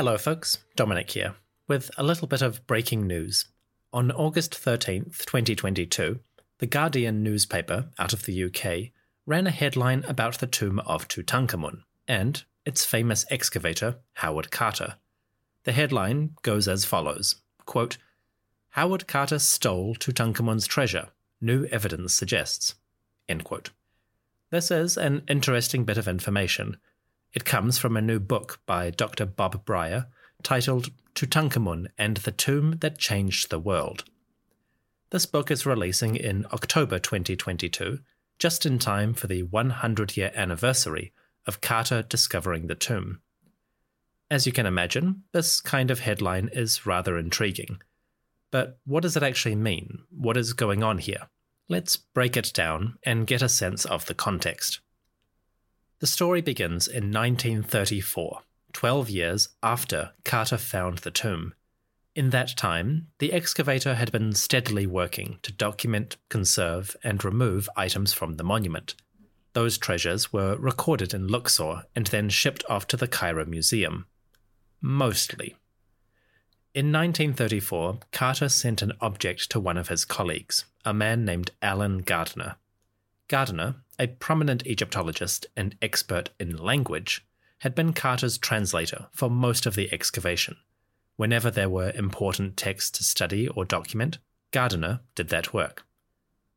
Hello folks, Dominic here with a little bit of breaking news. On August 13th, 2022, the Guardian newspaper out of the UK ran a headline about the tomb of Tutankhamun and its famous excavator, Howard Carter. The headline goes as follows quote, Howard Carter stole Tutankhamun's treasure, new evidence suggests. End quote. This is an interesting bit of information. It comes from a new book by Dr. Bob Brier titled Tutankhamun and the Tomb That Changed the World. This book is releasing in October 2022, just in time for the 100 year anniversary of Carter discovering the tomb. As you can imagine, this kind of headline is rather intriguing. But what does it actually mean? What is going on here? Let's break it down and get a sense of the context. The story begins in 1934, 12 years after Carter found the tomb. In that time, the excavator had been steadily working to document, conserve, and remove items from the monument. Those treasures were recorded in Luxor and then shipped off to the Cairo Museum. Mostly. In 1934, Carter sent an object to one of his colleagues, a man named Alan Gardiner. Gardiner, a prominent Egyptologist and expert in language, had been Carter's translator for most of the excavation. Whenever there were important texts to study or document, Gardiner did that work.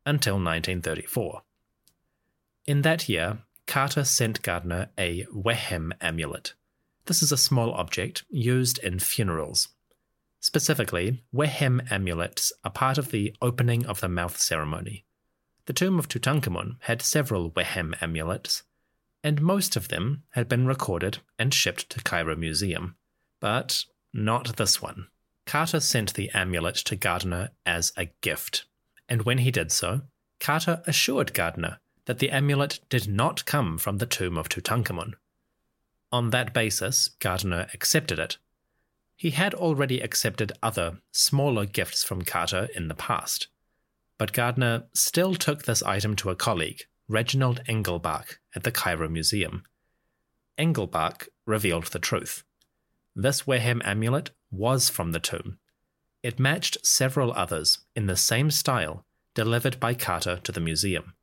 Until 1934. In that year, Carter sent Gardiner a Wehem amulet. This is a small object used in funerals. Specifically, Wehem amulets are part of the opening of the mouth ceremony. The tomb of Tutankhamun had several Wehem amulets, and most of them had been recorded and shipped to Cairo Museum. But not this one. Carter sent the amulet to Gardiner as a gift, and when he did so, Carter assured Gardiner that the amulet did not come from the tomb of Tutankhamun. On that basis, Gardiner accepted it. He had already accepted other, smaller gifts from Carter in the past, but Gardiner still took this item to a colleague, Reginald Engelbach, at the Cairo Museum. Engelbach revealed the truth. This Wehem amulet was from the tomb. It matched several others in the same style delivered by Carter to the museum.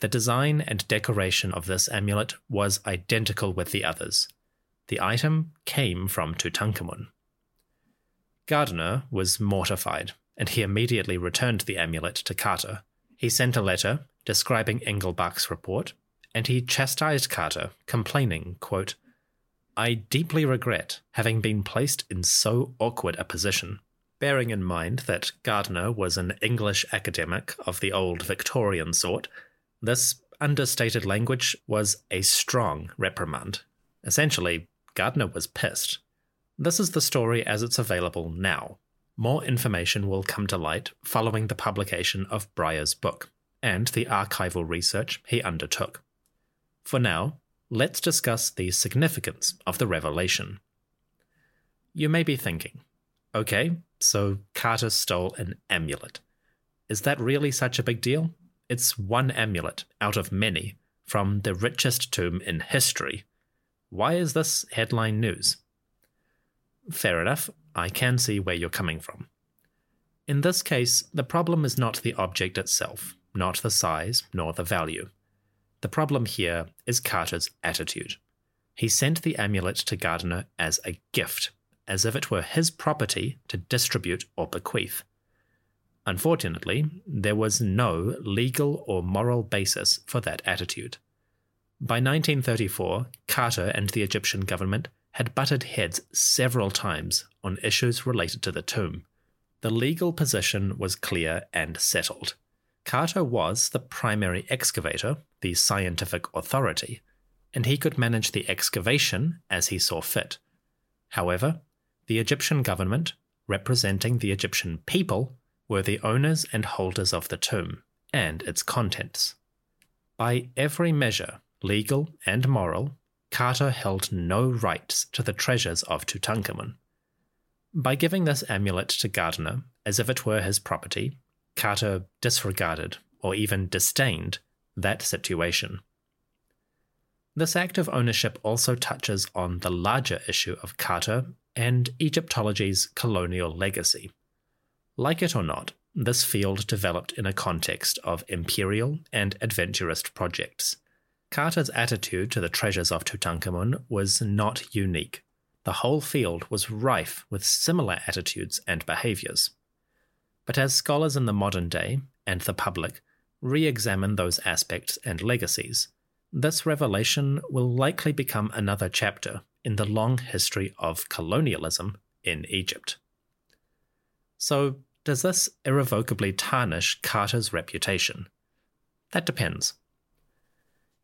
The design and decoration of this amulet was identical with the others. The item came from Tutankhamun. Gardiner was mortified, and he immediately returned the amulet to Carter. He sent a letter describing Engelbach's report, and he chastised Carter, complaining, quote, I deeply regret having been placed in so awkward a position. Bearing in mind that Gardiner was an English academic of the old Victorian sort, this understated language was a strong reprimand. Essentially, Gardiner was pissed. This is the story as it's available now. More information will come to light following the publication of Brier's book and the archival research he undertook. For now, let's discuss the significance of the revelation. You may be thinking, okay, so Carter stole an amulet. Is that really such a big deal? It's one amulet out of many from the richest tomb in history. Why is this headline news? Fair enough, I can see where you're coming from. In this case, the problem is not the object itself, not the size, nor the value. The problem here is Carter's attitude. He sent the amulet to Gardiner as a gift, as if it were his property to distribute or bequeath. Unfortunately, there was no legal or moral basis for that attitude. By 1934, Carter and the Egyptian government had butted heads several times on issues related to the tomb. The legal position was clear and settled. Carter was the primary excavator, the scientific authority, and he could manage the excavation as he saw fit. However, the Egyptian government, representing the Egyptian people, were the owners and holders of the tomb and its contents. By every measure, legal and moral, Carter held no rights to the treasures of Tutankhamun. By giving this amulet to Gardiner as if it were his property, Carter disregarded or even disdained that situation. This act of ownership also touches on the larger issue of Carter and Egyptology's colonial legacy. Like it or not, this field developed in a context of imperial and adventurist projects. Carter's attitude to the treasures of Tutankhamun was not unique. The whole field was rife with similar attitudes and behaviors. But as scholars in the modern day and the public re examine those aspects and legacies, this revelation will likely become another chapter in the long history of colonialism in Egypt. So, does this irrevocably tarnish Carter's reputation? That depends.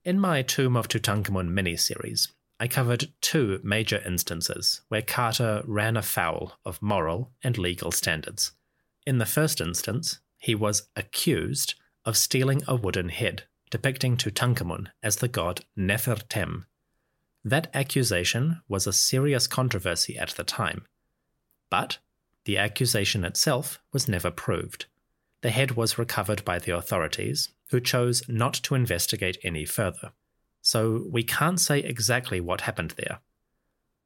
In my Tomb of Tutankhamun mini-series, I covered two major instances where Carter ran afoul of moral and legal standards. In the first instance, he was accused of stealing a wooden head depicting Tutankhamun as the god Nefertem. That accusation was a serious controversy at the time. But the accusation itself was never proved. The head was recovered by the authorities, who chose not to investigate any further. So we can't say exactly what happened there.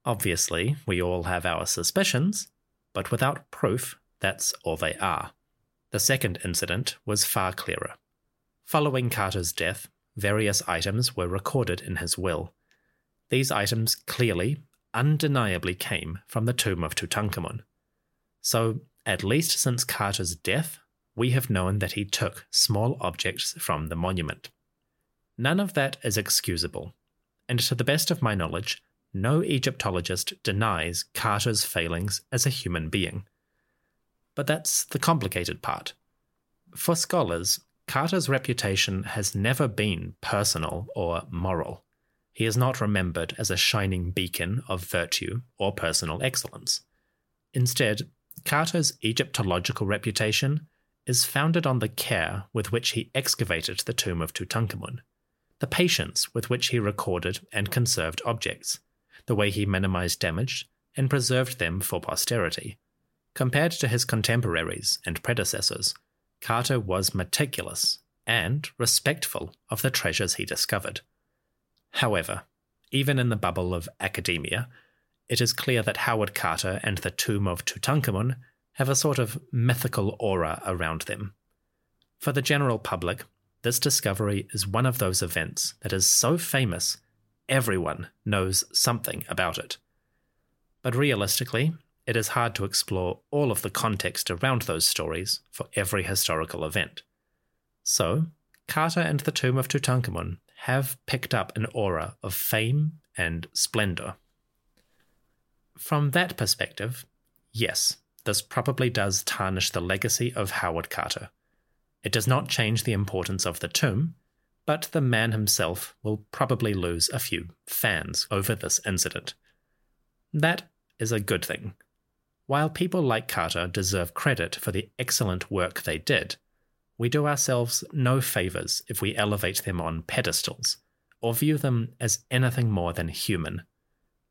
Obviously, we all have our suspicions, but without proof, that's all they are. The second incident was far clearer. Following Carter's death, various items were recorded in his will. These items clearly, undeniably came from the tomb of Tutankhamun. So, at least since Carter's death, we have known that he took small objects from the monument. None of that is excusable, and to the best of my knowledge, no Egyptologist denies Carter's failings as a human being. But that's the complicated part. For scholars, Carter's reputation has never been personal or moral. He is not remembered as a shining beacon of virtue or personal excellence. Instead, Carter's Egyptological reputation is founded on the care with which he excavated the tomb of Tutankhamun, the patience with which he recorded and conserved objects, the way he minimized damage and preserved them for posterity. Compared to his contemporaries and predecessors, Carter was meticulous and respectful of the treasures he discovered. However, even in the bubble of academia, it is clear that Howard Carter and the tomb of Tutankhamun have a sort of mythical aura around them. For the general public, this discovery is one of those events that is so famous everyone knows something about it. But realistically, it is hard to explore all of the context around those stories for every historical event. So, Carter and the Tomb of Tutankhamun have picked up an aura of fame and splendor. From that perspective, yes, this probably does tarnish the legacy of Howard Carter. It does not change the importance of the tomb, but the man himself will probably lose a few fans over this incident. That is a good thing. While people like Carter deserve credit for the excellent work they did, we do ourselves no favours if we elevate them on pedestals or view them as anything more than human.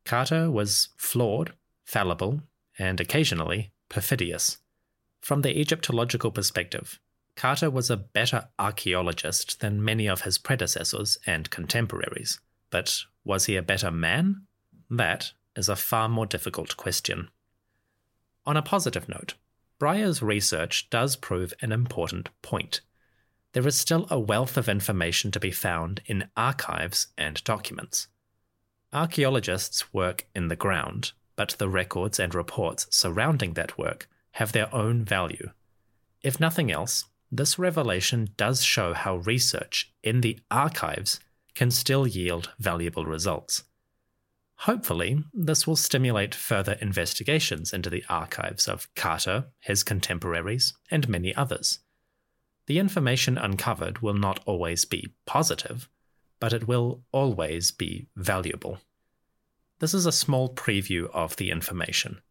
Carter was flawed, fallible, and occasionally perfidious. From the Egyptological perspective, Carter was a better archaeologist than many of his predecessors and contemporaries. But was he a better man? That is a far more difficult question. On a positive note, Brier's research does prove an important point. There is still a wealth of information to be found in archives and documents. Archaeologists work in the ground, but the records and reports surrounding that work have their own value. If nothing else, this revelation does show how research in the archives can still yield valuable results. Hopefully, this will stimulate further investigations into the archives of Carter, his contemporaries, and many others. The information uncovered will not always be positive, but it will always be valuable. This is a small preview of the information.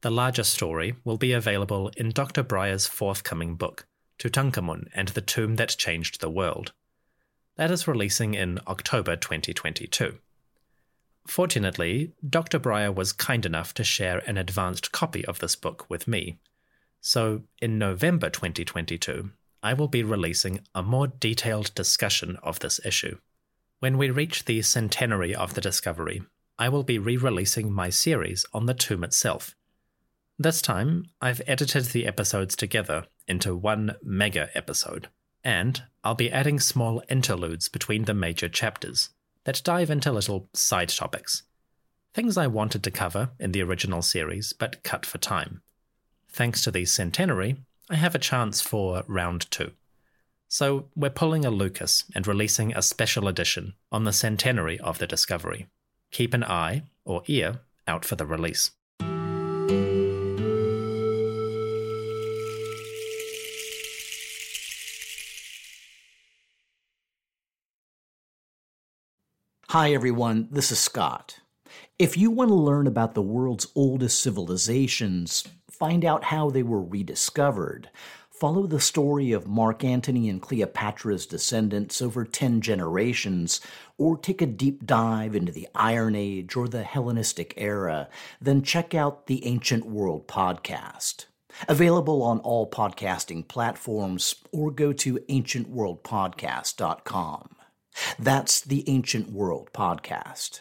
The larger story will be available in Dr. Brier's forthcoming book, Tutankhamun and the Tomb That Changed the World. That is releasing in October 2022. Fortunately, Dr. Breyer was kind enough to share an advanced copy of this book with me. So, in November 2022, I will be releasing a more detailed discussion of this issue. When we reach the centenary of the discovery, I will be re releasing my series on the tomb itself. This time, I've edited the episodes together into one mega episode, and I'll be adding small interludes between the major chapters that dive into little side topics. Things I wanted to cover in the original series but cut for time. Thanks to the centenary, I have a chance for round two. So we're pulling a Lucas and releasing a special edition on the centenary of the discovery. Keep an eye or ear out for the release. Hi, everyone. This is Scott. If you want to learn about the world's oldest civilizations, find out how they were rediscovered, follow the story of Mark Antony and Cleopatra's descendants over 10 generations, or take a deep dive into the Iron Age or the Hellenistic era, then check out the Ancient World podcast. Available on all podcasting platforms, or go to ancientworldpodcast.com. That's the Ancient World Podcast.